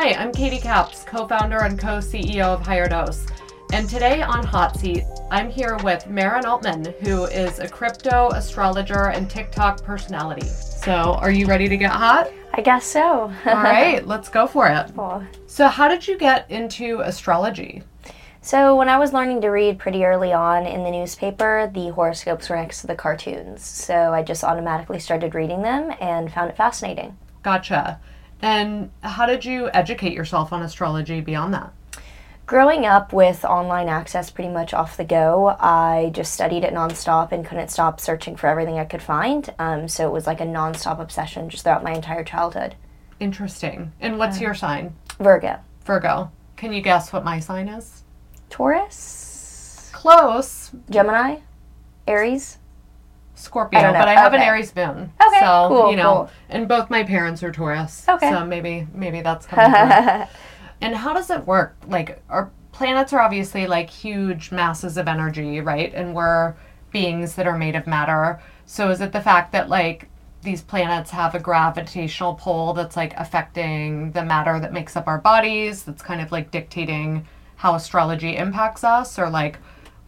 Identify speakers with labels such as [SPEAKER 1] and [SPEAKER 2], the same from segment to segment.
[SPEAKER 1] Hi, I'm Katie Kaps, co founder and co CEO of HigherDOSE. And today on Hot Seat, I'm here with Maren Altman, who is a crypto astrologer and TikTok personality. So, are you ready to get hot?
[SPEAKER 2] I guess so.
[SPEAKER 1] All right, let's go for it.
[SPEAKER 2] Cool.
[SPEAKER 1] So, how did you get into astrology?
[SPEAKER 2] So, when I was learning to read pretty early on in the newspaper, the horoscopes were next to the cartoons. So, I just automatically started reading them and found it fascinating.
[SPEAKER 1] Gotcha. And how did you educate yourself on astrology beyond that?
[SPEAKER 2] Growing up with online access pretty much off the go, I just studied it nonstop and couldn't stop searching for everything I could find. Um, so it was like a nonstop obsession just throughout my entire childhood.
[SPEAKER 1] Interesting. And what's your sign?
[SPEAKER 2] Virgo.
[SPEAKER 1] Virgo. Can you guess what my sign is?
[SPEAKER 2] Taurus?
[SPEAKER 1] Close.
[SPEAKER 2] Gemini? Aries?
[SPEAKER 1] Scorpio,
[SPEAKER 2] I
[SPEAKER 1] but I have an Aries moon.
[SPEAKER 2] Okay,
[SPEAKER 1] so
[SPEAKER 2] cool,
[SPEAKER 1] you know,
[SPEAKER 2] cool.
[SPEAKER 1] and both my parents are Taurus.
[SPEAKER 2] Okay.
[SPEAKER 1] So maybe maybe that's coming and how does it work? Like our planets are obviously like huge masses of energy, right? And we're beings that are made of matter. So is it the fact that like these planets have a gravitational pull that's like affecting the matter that makes up our bodies, that's kind of like dictating how astrology impacts us or like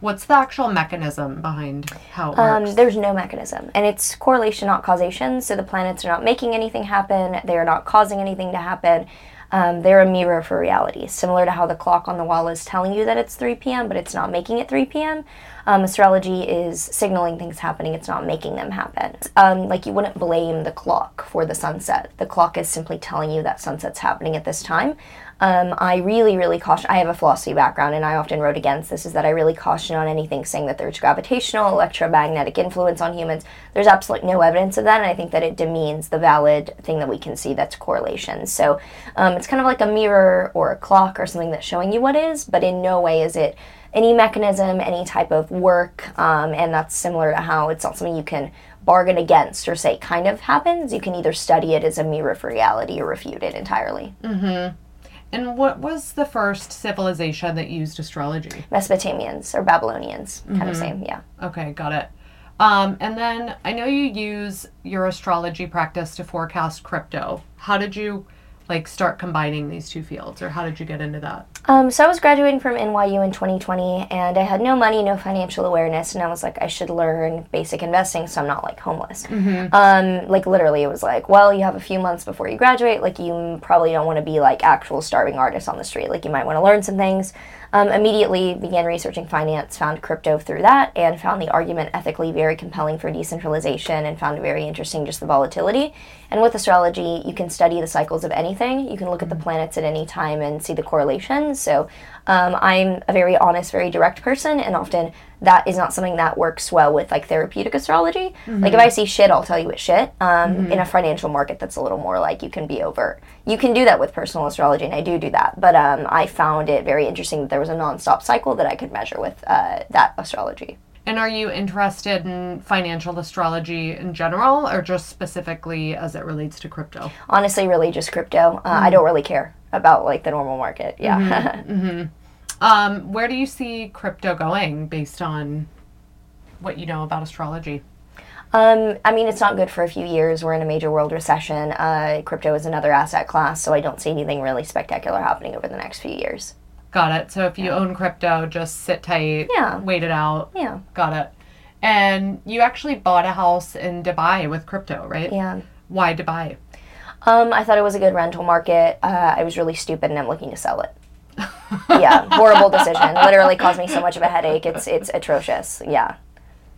[SPEAKER 1] what's the actual mechanism behind how it works?
[SPEAKER 2] Um, there's no mechanism, and it's correlation, not causation. So the planets are not making anything happen. They are not causing anything to happen. Um, they're a mirror for reality, similar to how the clock on the wall is telling you that it's 3 p.m., but it's not making it 3 p.m. Um, astrology is signaling things happening; it's not making them happen. Um, like you wouldn't blame the clock for the sunset. The clock is simply telling you that sunset's happening at this time. Um, I really, really caution. I have a philosophy background, and I often wrote against this. Is that I really caution on anything saying that there's gravitational, electromagnetic influence on humans. There's absolutely no evidence of that, and I think that it demeans the valid thing that we can see that's correlation. So um, it's kind of like a mirror or a clock or something that's showing you what is, but in no way is it any mechanism, any type of work, um, and that's similar to how it's not something you can bargain against or say kind of happens. You can either study it as a mirror for reality or refute it entirely.
[SPEAKER 1] And what was the first civilization that used astrology?
[SPEAKER 2] Mesopotamians or Babylonians, kind of same, yeah.
[SPEAKER 1] Okay, got it. Um, and then I know you use your astrology practice to forecast crypto. How did you like start combining these two fields, or how did you get into that?
[SPEAKER 2] Um, so I was graduating from NYU in 2020, and I had no money, no financial awareness, and I was like, I should learn basic investing so I'm not like homeless. Um, like literally, it was like, well, you have a few months before you graduate. Like you probably don't want to be like actual starving artists on the street. Like you might want to learn some things. Um, immediately began researching finance, found crypto through that, and found the argument ethically very compelling for decentralization, and found it very interesting just the volatility. And with astrology, you can study the cycles of anything. You can look at the planets at any time and see the correlations. So um, I'm a very honest, very direct person, and often that is not something that works well with like therapeutic astrology. Like if I see shit, I'll tell you it's shit. Um, In a financial market, that's a little more like you can be overt. You can do that with personal astrology, and I do do that. But um, I found it very interesting that there was a nonstop cycle that I could measure with uh, that astrology.
[SPEAKER 1] And are you interested in financial astrology in general, or just specifically as it relates to crypto?
[SPEAKER 2] Honestly, really just crypto. Uh, I don't really care about like the normal market. Yeah.
[SPEAKER 1] Um, where do you see crypto going based on what you know about astrology?
[SPEAKER 2] Um, I mean, it's not good for a few years. We're in a major world recession. Uh, crypto is another asset class, so I don't see anything really spectacular happening over the next few years.
[SPEAKER 1] Got it. So if you own crypto, just sit tight,
[SPEAKER 2] Yeah.
[SPEAKER 1] wait it out.
[SPEAKER 2] Yeah,
[SPEAKER 1] Got it. And you actually bought a house in Dubai with crypto, right?
[SPEAKER 2] yeah.
[SPEAKER 1] Why Dubai?
[SPEAKER 2] Um, I thought it was a good rental market. Uh, I was really stupid, and I'm looking to sell it. Yeah, horrible decision. Literally caused me so much of a headache. It's it's atrocious. Yeah.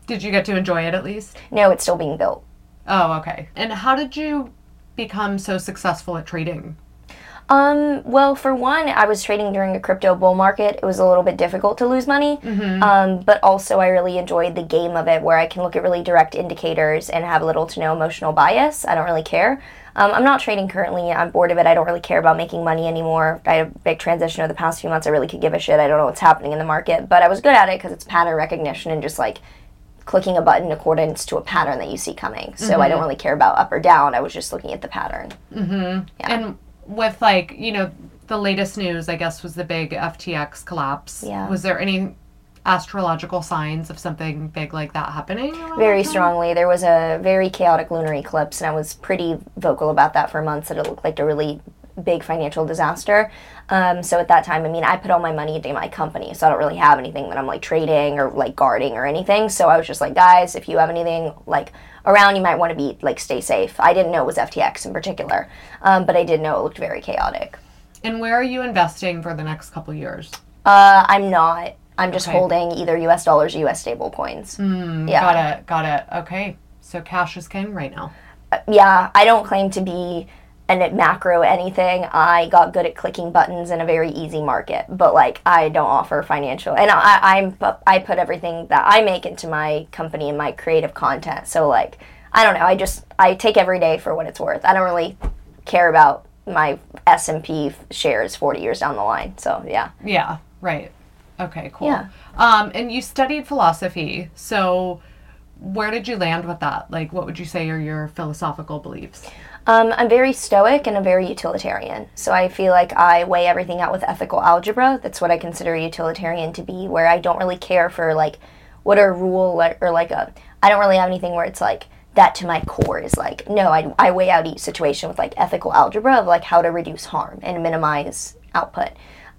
[SPEAKER 1] Did you get to enjoy it at least?
[SPEAKER 2] No, it's still being built.
[SPEAKER 1] Oh, okay. And how did you become so successful at trading?
[SPEAKER 2] Um, well, for one, I was trading during a crypto bull market. It was a little bit difficult to lose money. Um, but also, I really enjoyed the game of it where I can look at really direct indicators and have little to no emotional bias. I don't really care. Um, I'm not trading currently. I'm bored of it. I don't really care about making money anymore. I had a big transition over the past few months. I really could give a shit. I don't know what's happening in the market. But I was good at it because it's pattern recognition and just like clicking a button in accordance to a pattern that you see coming. So I don't really care about up or down. I was just looking at the pattern. Mm-hmm.
[SPEAKER 1] and with like, you know, the latest news, I guess, was the big FTX collapse.
[SPEAKER 2] Yeah.
[SPEAKER 1] Was there any astrological signs of something big like that happening?
[SPEAKER 2] very strongly. There was a very chaotic lunar eclipse, and I was pretty vocal about that for months. That it looked like a really big financial disaster. Um, so at that time, I mean, I put all my money into my company, so I don't really have anything that I'm like trading or like guarding or anything. So I was just like, guys, if you have anything like around, you might want to be like stay safe. I didn't know it was FTX in particular, um, but I did know it looked very chaotic.
[SPEAKER 1] And where are you investing for the next couple years?
[SPEAKER 2] Uh, I'm not. I'm just
[SPEAKER 1] Okay.
[SPEAKER 2] holding either U.S. dollars or U.S. stable coins.
[SPEAKER 1] Mm,
[SPEAKER 2] Yeah.
[SPEAKER 1] Got it. Got it. Okay. So cash is king right now.
[SPEAKER 2] yeah, I don't claim to be an macro anything. I got good at clicking buttons in a very easy market, but like I don't offer financial. And I, I'm I put everything that I make into my company and my creative content. So like I don't know. I just I take every day for what it's worth. I don't really care about my S and P shares 40 years down the line. So yeah.
[SPEAKER 1] Yeah. Right. Okay. Cool.
[SPEAKER 2] Yeah.
[SPEAKER 1] Um, and you studied philosophy. So where did you land with that? Like, what would you say are your philosophical beliefs?
[SPEAKER 2] Um, I'm very stoic and I'm very utilitarian. So I feel like I weigh everything out with ethical algebra. That's what I consider utilitarian to be, where I don't really care for like what a rule or, like a. I don't really have anything where it's like that to my core is like no. I, I weigh out each situation with like ethical algebra of like how to reduce harm and minimize output.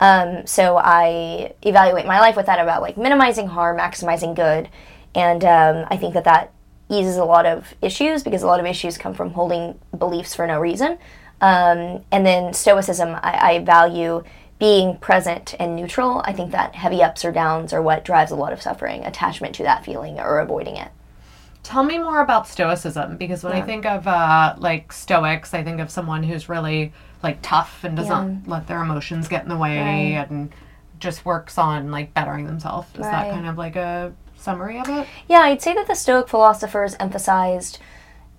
[SPEAKER 2] Um, so I evaluate my life with that about like minimizing harm, maximizing good, and um, I think that that eases a lot of issues because a lot of issues come from holding beliefs for no reason. Um, and then Stoicism, I, I value being present and neutral. I think that heavy ups or downs are what drives a lot of suffering, attachment to that feeling or avoiding it.
[SPEAKER 1] Tell me more about Stoicism because when I think of uh, like Stoics, I think of someone who's really like tough and doesn't let their emotions get in the way
[SPEAKER 2] Right.
[SPEAKER 1] and just works on like bettering themselves. Is that kind of like a summary of it?
[SPEAKER 2] Yeah, I'd say that the Stoic philosophers emphasized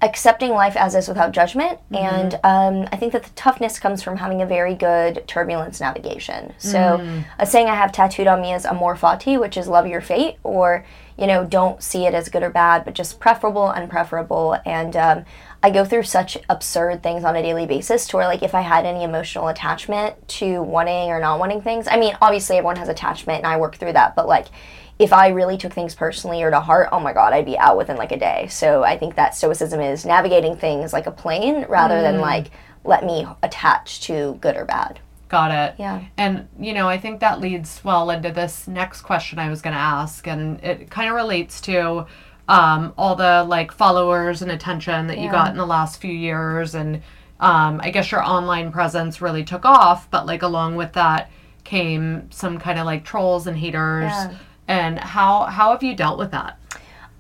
[SPEAKER 2] accepting life as is without judgment. And um, I think that the toughness comes from having a very good turbulence navigation. So, a saying I have tattooed on me is amor fati, which is love your fate, or, you know, don't see it as good or bad, but just preferable, unpreferable. And um, I go through such absurd things on a daily basis to where, like, if I had any emotional attachment to wanting or not wanting things, I mean, obviously everyone has attachment and I work through that, but like, if I really took things personally or to heart, oh my god, I'd be out within like a day. So I think that stoicism is navigating things like a plane rather than like let me attach to good or bad.
[SPEAKER 1] Got it.
[SPEAKER 2] Yeah.
[SPEAKER 1] And, you know, I think that leads well into this next question I was going to ask. And it kind of relates to um, all the like followers and attention that you got in the last few years. And um, I guess your online presence really took off. But like along with that came some kind of like trolls and haters.
[SPEAKER 2] Yeah.
[SPEAKER 1] And how, how have you dealt with that?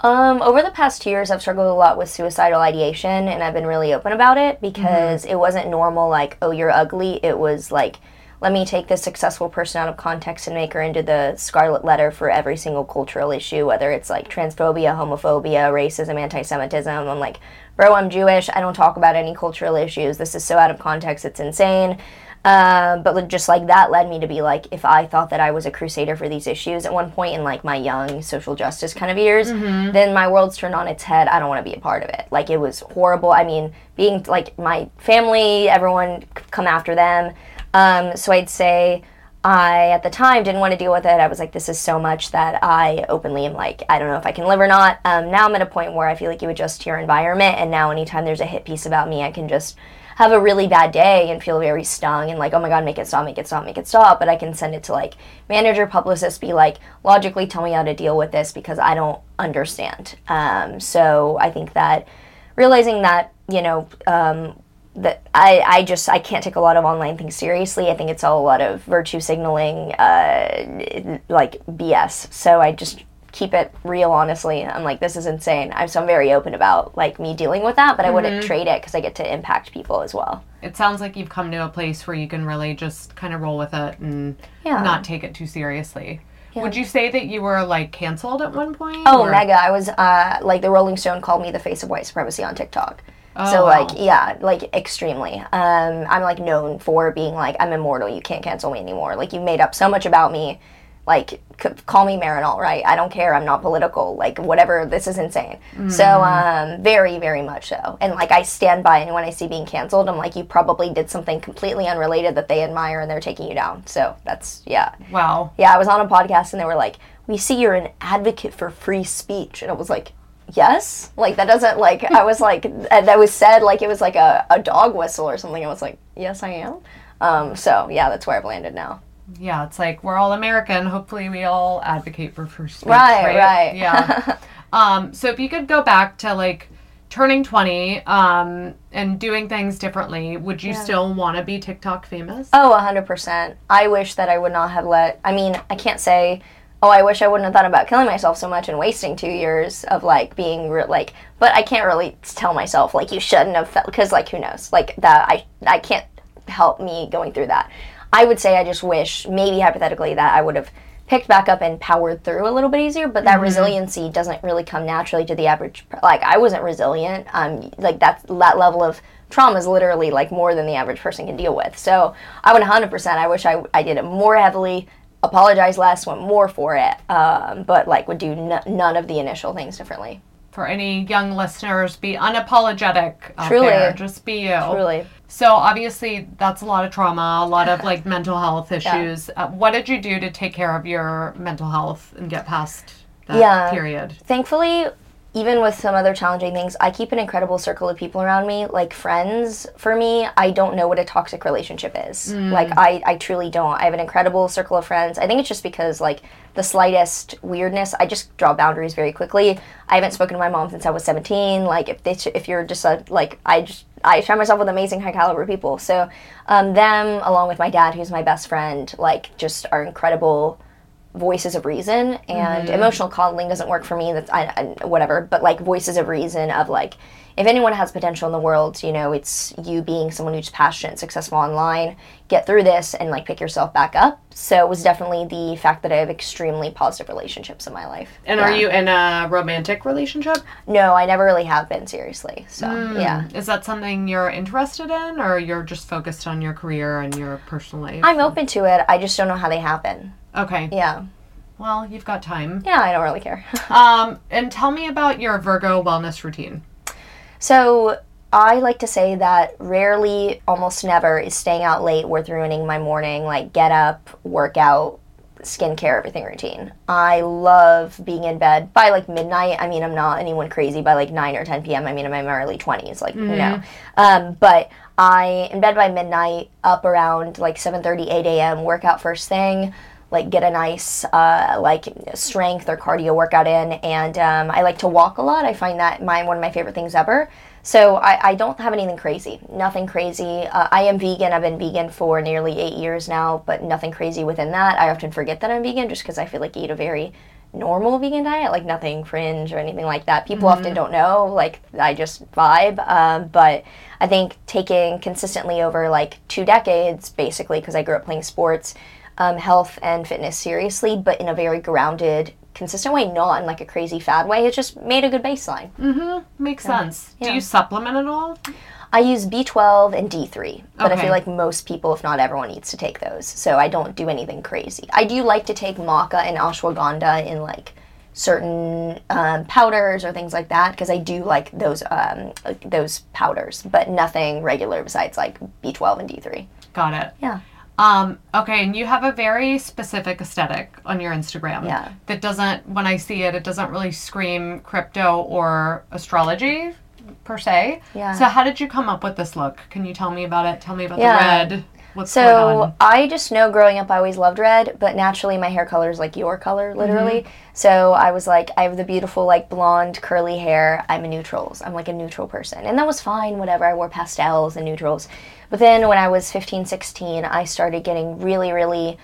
[SPEAKER 2] Um, over the past two years, I've struggled a lot with suicidal ideation, and I've been really open about it because it wasn't normal, like, oh, you're ugly. It was like, let me take this successful person out of context and make her into the scarlet letter for every single cultural issue, whether it's like transphobia, homophobia, racism, anti Semitism. I'm like, bro, I'm Jewish. I don't talk about any cultural issues. This is so out of context, it's insane. Um, but just like that led me to be like, if I thought that I was a crusader for these issues at one point in like my young social justice kind of years, then my world's turned on its head. I don't want to be a part of it. Like it was horrible. I mean, being like my family, everyone c- come after them. Um, so I'd say I at the time didn't want to deal with it. I was like, this is so much that I openly am like, I don't know if I can live or not. Um, now I'm at a point where I feel like you adjust to your environment, and now anytime there's a hit piece about me, I can just have a really bad day and feel very stung and like, oh my god, make it stop, make it stop, make it stop. But I can send it to like manager, publicist, be like, logically tell me how to deal with this because I don't understand. Um, so I think that realizing that you know um, that I, I just I can't take a lot of online things seriously. I think it's all a lot of virtue signaling, uh, like BS. So I just keep it real. Honestly, I'm like this is insane. I'm so I'm very open about like me dealing with that, but I wouldn't trade it because I get to impact people as well.
[SPEAKER 1] It sounds like you've come to a place where you can really just kind of roll with it and
[SPEAKER 2] Yeah.
[SPEAKER 1] not take it too seriously. Would you say that you were like canceled at one point?
[SPEAKER 2] Oh,
[SPEAKER 1] or-
[SPEAKER 2] mega! I was uh, like the Rolling Stone called me the face of white supremacy on TikTok.
[SPEAKER 1] Oh,
[SPEAKER 2] so
[SPEAKER 1] wow.
[SPEAKER 2] like yeah, like extremely. Um, I'm like known for being like I'm immortal. You can't cancel me anymore. Like you made up so much about me. Like c- call me Marinol, right? I don't care. I'm not political. Like whatever. This is insane. So
[SPEAKER 1] Mm.
[SPEAKER 2] um, very very much so. And like I stand by anyone I see being canceled. I'm like you probably did something completely unrelated that they admire and they're taking you down. So that's yeah.
[SPEAKER 1] Wow.
[SPEAKER 2] Yeah, I was on a podcast and they were like, "We see you're an advocate for free speech," and I was like, yes? Like that doesn't like i was like that was said like it was like a, a dog whistle or something. I was like yes i am. Um, so yeah that's where i've landed now.
[SPEAKER 1] Yeah it's like we're all american. Hopefully we all advocate for first speech
[SPEAKER 2] Right,
[SPEAKER 1] right,
[SPEAKER 2] right.
[SPEAKER 1] yeah. Um so if you could go back to like turning 20 um and doing things differently would you still want to be tiktok famous?
[SPEAKER 2] Oh, 100%. I wish that I would not have let. I mean, I can't say, oh, I wish I wouldn't have thought about killing myself so much and wasting two years of like being re- like, but I can't really tell myself, like, you shouldn't have felt, because, like, who knows? Like, that, I, I can't help me going through that. I would say I just wish, maybe hypothetically, that I would have picked back up and powered through a little bit easier but that resiliency doesn't really come naturally to the average like i wasn't resilient um like that's that level of trauma is literally like more than the average person can deal with so i would 100% i wish i, I did it more heavily apologize less went more for it um, but like would do n- none of the initial things differently.
[SPEAKER 1] For any young listeners be unapologetic
[SPEAKER 2] Truly.
[SPEAKER 1] there. Just be you.
[SPEAKER 2] Truly.
[SPEAKER 1] So obviously that's a lot of trauma a lot of like mental health issues. Uh, what did you do to take care of your mental health and get past that
[SPEAKER 2] Yeah.
[SPEAKER 1] period?
[SPEAKER 2] Thankfully even with some other challenging things i keep an incredible circle of people around me like friends. For me i don't know what a toxic relationship is. Like I, I truly don't. I have an incredible circle of friends. I think it's just because like the slightest weirdness i just draw boundaries very quickly. I haven't spoken to my mom since i was 17 like if they, if you're just a, like i just i surround myself with amazing high caliber people. So um, them along with my dad who's my best friend like just are incredible voices of reason and mm-hmm. emotional coddling doesn't work for me that's I, I whatever but like voices of reason of like if anyone has potential in the world you know it's you being someone who's passionate successful online get through this and like pick yourself back up. So it was definitely the fact that i have extremely positive relationships in my life.
[SPEAKER 1] And
[SPEAKER 2] Yeah.
[SPEAKER 1] are you in a romantic relationship?
[SPEAKER 2] No i never really have been seriously so hmm. yeah.
[SPEAKER 1] Is that something you're interested in or you're just focused on your career and your personal life?
[SPEAKER 2] I'm open to it i just don't know how they happen
[SPEAKER 1] okay
[SPEAKER 2] yeah
[SPEAKER 1] well you've got time
[SPEAKER 2] yeah i don't really care
[SPEAKER 1] um and tell me about your virgo wellness routine
[SPEAKER 2] So I like to say that rarely, almost never, is staying out late worth ruining my morning. Like get up, workout, skincare, everything routine. I love being in bed by like midnight. I mean, I'm not anyone crazy by like 9 or 10 p.m. I mean, I'm in my early 20s. Like, no. Um, but I in bed by midnight, up around like 7:30, 8 a.m. Workout first thing. Like get a nice uh, like strength or cardio workout in, and um, I like to walk a lot. I find that my one of my favorite things ever. So I, I don't have anything crazy, nothing crazy. Uh, I am vegan. I've been vegan for nearly eight years now, but nothing crazy within that. I often forget that I'm vegan just because I feel like I eat a very normal vegan diet, like nothing fringe or anything like that. People often don't know, like I just vibe. Um, but I think taking consistently over like two decades, basically, because I grew up playing sports, um, health and fitness seriously, but in a very grounded, consistent way, not in like a crazy fad way. It just made a good baseline. Mm-hmm.
[SPEAKER 1] Makes sense
[SPEAKER 2] Yeah.
[SPEAKER 1] do you supplement at all
[SPEAKER 2] I use B12 and D3, but I
[SPEAKER 1] Okay.
[SPEAKER 2] feel like most people, if not everyone, needs to take those. So I don't do anything crazy. I do like to take maca and ashwagandha in like certain um, powders or things like that because I do like those um, those powders, but nothing regular besides like B12 and D3.
[SPEAKER 1] got it
[SPEAKER 2] Yeah.
[SPEAKER 1] Um, okay, and you have a very specific aesthetic on your Instagram.
[SPEAKER 2] Yeah.
[SPEAKER 1] That doesn't when I see it, it doesn't really scream crypto or astrology per se.
[SPEAKER 2] Yeah.
[SPEAKER 1] So how did you come up with this look? Can you tell me about it? Tell me about
[SPEAKER 2] Yeah.
[SPEAKER 1] the red. What's
[SPEAKER 2] So? I just know growing up I always loved red, but naturally my hair color is like your color, literally. So I was like, I have the beautiful like blonde curly hair. I'm a neutrals. I'm like a neutral person, and that was fine. Whatever. I wore pastels and neutrals. But then when I was 15, 16, I started getting really, really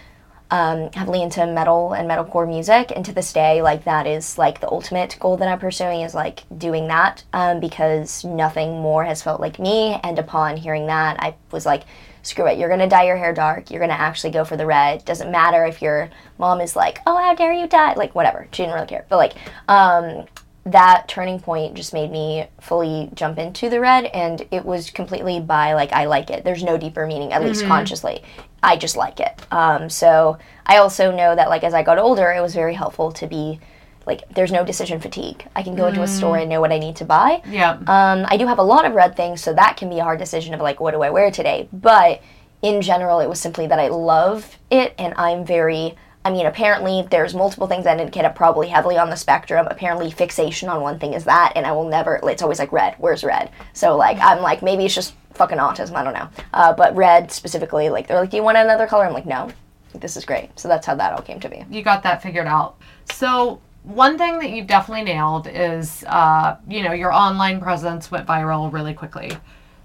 [SPEAKER 2] um, heavily into metal and metalcore music, and to this day, like that is like the ultimate goal that I'm pursuing is like doing that um, because nothing more has felt like me. And upon hearing that, I was like, screw it, you're gonna dye your hair dark. You're gonna actually go for the red. Doesn't matter if your mom is like, oh, how dare you dye? Like whatever, she didn't really care. But like, um, that turning point just made me fully jump into the red and it was completely by like i like it there's no deeper meaning at least consciously i just like it um, so i also know that like as i got older it was very helpful to be like there's no decision fatigue i can go into a store and know what i need to buy
[SPEAKER 1] Yeah.
[SPEAKER 2] um, I do have a lot of red things, so that can be a hard decision of like, what do I wear today? But in general, it was simply that I love it and I'm very I mean, apparently there's multiple things that indicate it probably heavily on the spectrum. Apparently, fixation on one thing is that, and I will never. It's always like red. Where's red? So like, I'm like, maybe it's just fucking autism. I don't know. Uh, but red specifically, like, they're like, do you want another color? I'm like, no. This is great. So that's how that all came to be.
[SPEAKER 1] You got that figured out. So one thing that you've definitely nailed is, uh, you know, your online presence went viral really quickly.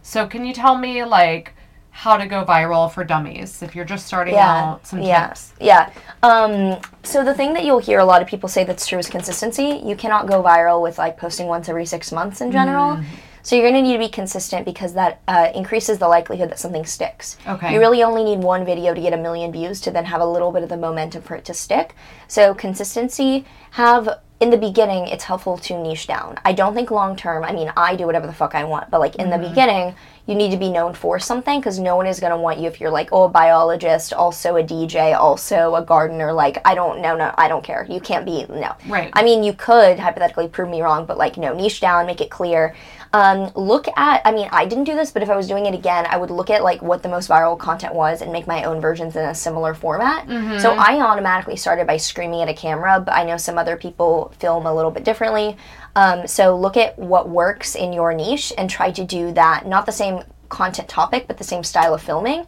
[SPEAKER 1] So can you tell me like how to go viral for dummies if you're just starting out? Some
[SPEAKER 2] yeah,
[SPEAKER 1] tips.
[SPEAKER 2] Yeah. Um, so the thing that you'll hear a lot of people say that's true is consistency. You cannot go viral with like posting once every six months in general.
[SPEAKER 1] Mm-hmm.
[SPEAKER 2] So you're going to need to be consistent because that uh, increases the likelihood that something sticks.
[SPEAKER 1] Okay.
[SPEAKER 2] You really only need one video to get a million views to then have a little bit of the momentum for it to stick. So consistency, have in the beginning, it's helpful to niche down. I don't think long term, I mean, I do whatever the fuck I want, but like in the beginning, you need to be known for something because no one is going to want you if you're like, oh, a biologist, also a DJ, also a gardener. Like, I don't, no, no, I don't care. You can't be, no.
[SPEAKER 1] Right.
[SPEAKER 2] I mean, you could hypothetically prove me wrong, but like, no, niche down, make it clear. Um, look at, I mean, I didn't do this, but if I was doing it again, I would look at like what the most viral content was and make my own versions in a similar format. So I automatically started by screaming at a camera, but I know some other people film a little bit differently. Um, so look at what works in your niche and try to do that, not the same content topic, but the same style of filming.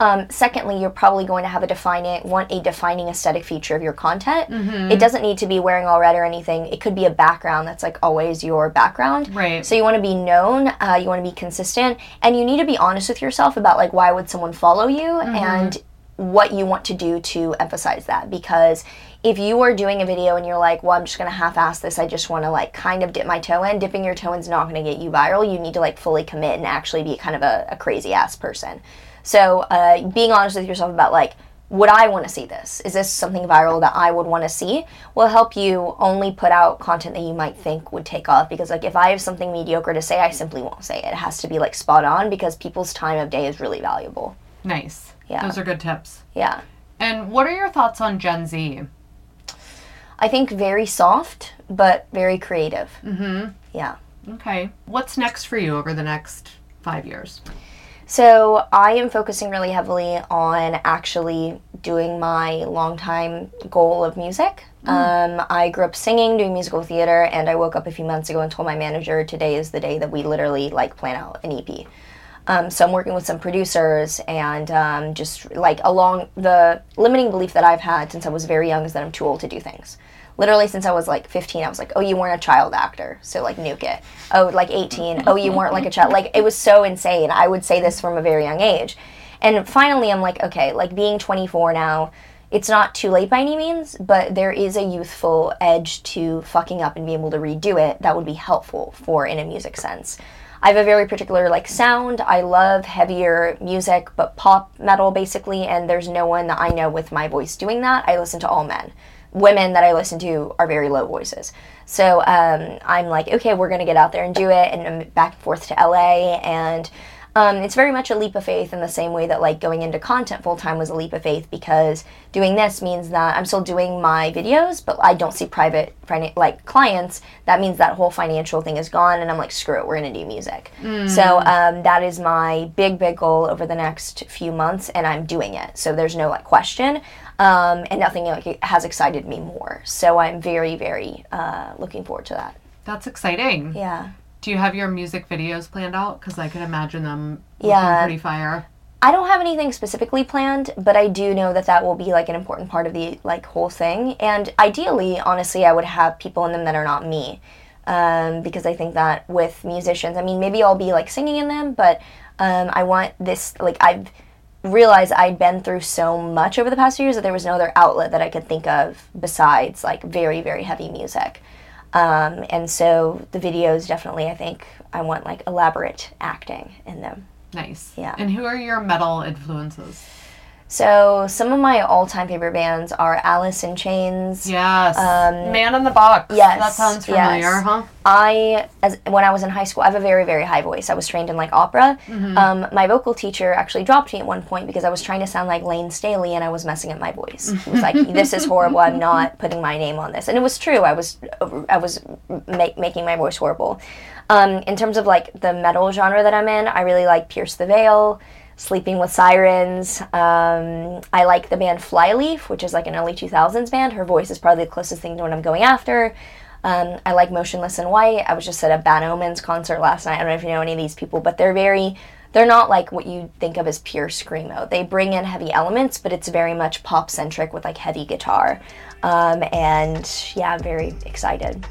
[SPEAKER 2] Um, secondly, you're probably going to have a defining want a defining aesthetic feature of your content. It doesn't need to be wearing all red or anything. It could be a background that's like always your background.
[SPEAKER 1] Right.
[SPEAKER 2] So you want to be known. Uh, you want to be consistent, and you need to be honest with yourself about like why would someone follow you and what you want to do to emphasize that. Because if you are doing a video and you're like well i'm just going to half-ass this i just want to like kind of dip my toe in dipping your toe in is not to get you viral. You need to like fully commit and actually be kind of a, a crazy ass person. So uh, being honest with yourself about like would i want to see this? Is this something viral that i would want to see? Will help you only put out content that you might think would take off because like if i have something mediocre to say i simply won't say it. It has to be like spot on because people's time of day is really valuable.
[SPEAKER 1] Nice.
[SPEAKER 2] Yeah.
[SPEAKER 1] Those are good tips.
[SPEAKER 2] yeah
[SPEAKER 1] And what are your thoughts on Gen Z?
[SPEAKER 2] I think very soft, but very creative. Mm-hmm. Yeah.
[SPEAKER 1] Okay. What's next for you over the next five years?
[SPEAKER 2] So I am focusing really heavily on actually doing my longtime goal of music. Um, I grew up singing, doing musical theater, and I woke up a few months ago and told my manager today is the day that we literally like plan out an EP. Um, so I'm working with some producers and um, just like along the limiting belief that I've had since I was very young is that I'm too old to do things. Literally since I was like 15, I was like, oh, you weren't a child actor, so like nuke it. Oh, like 18, oh, you weren't like a child. Like it was so insane. I would say this from a very young age. And finally, I'm like, okay, like being 24 now, it's not too late by any means, but there is a youthful edge to fucking up and being able to redo it that would be helpful for in a music sense. I have a very particular like sound. I love heavier music, but pop metal basically, and there's no one that I know with my voice doing that. I listen to all men. Women that I listen to are very low voices. So um, I'm like, okay, we're gonna get out there and do it, and I'm back and forth to LA, and um, it's very much a leap of faith in the same way that like going into content full time was a leap of faith because doing this means that I'm still doing my videos, but I don't see private like clients. That means that whole financial thing is gone, and I'm like, screw it, we're gonna do music. So um, that is my big, big goal over the next few months, and I'm doing it. So there's no like question, um, and nothing like has excited me more. So I'm very, very uh, looking forward to that.
[SPEAKER 1] That's exciting.
[SPEAKER 2] Yeah.
[SPEAKER 1] Do you have your music videos planned out? Because I could imagine them looking
[SPEAKER 2] Yeah.
[SPEAKER 1] pretty fire.
[SPEAKER 2] I don't have anything specifically planned, but I do know that that will be like an important part of the like whole thing. And ideally, honestly, I would have people in them that are not me, um, because I think that with musicians, I mean, maybe I'll be like singing in them, but um, I want this like I've realized I'd been through so much over the past few years that there was no other outlet that I could think of besides like very very heavy music. Um, and so the videos definitely, I think I want like elaborate acting in them.
[SPEAKER 1] Nice.
[SPEAKER 2] Yeah.
[SPEAKER 1] And who are your metal influences?
[SPEAKER 2] So some of my all-time favorite bands are Alice in Chains.
[SPEAKER 1] Yes. Man in the Box.
[SPEAKER 2] Um, yes,
[SPEAKER 1] That sounds familiar,
[SPEAKER 2] yes.
[SPEAKER 1] huh?
[SPEAKER 2] I, as when I was in high school, I have a very very high voice. I was trained in like opera.
[SPEAKER 1] Mm-hmm.
[SPEAKER 2] Um, my vocal teacher actually dropped me at one point because I was trying to sound like Layne Staley and I was messing up my voice. He was like, "This is horrible. I'm not putting my name on this," and it was true. I was I was make, making my voice horrible. Um, in terms of like the metal genre that I'm in, I really like Pierce the Veil. Sleeping with Sirens. Um, I like the band Flyleaf, which is like an early 2000s band. Her voice is probably the closest thing to what I'm going after. Um, I like Motionless in White. I was just at a Bad Omens concert last night. I don't know if you know any of these people, but they're very, they're not like what you think of as pure screamo. They bring in heavy elements, but it's very much pop centric with like heavy guitar. Um, and yeah, I'm very excited.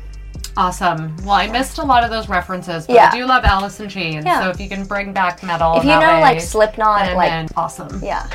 [SPEAKER 1] Awesome. Well, I missed a lot of those references, but
[SPEAKER 2] Yeah.
[SPEAKER 1] I do love Alice in Chains.
[SPEAKER 2] Yeah.
[SPEAKER 1] So if you can bring back metal,
[SPEAKER 2] If you know
[SPEAKER 1] way,
[SPEAKER 2] like Slipknot, like
[SPEAKER 1] then awesome.
[SPEAKER 2] yeah,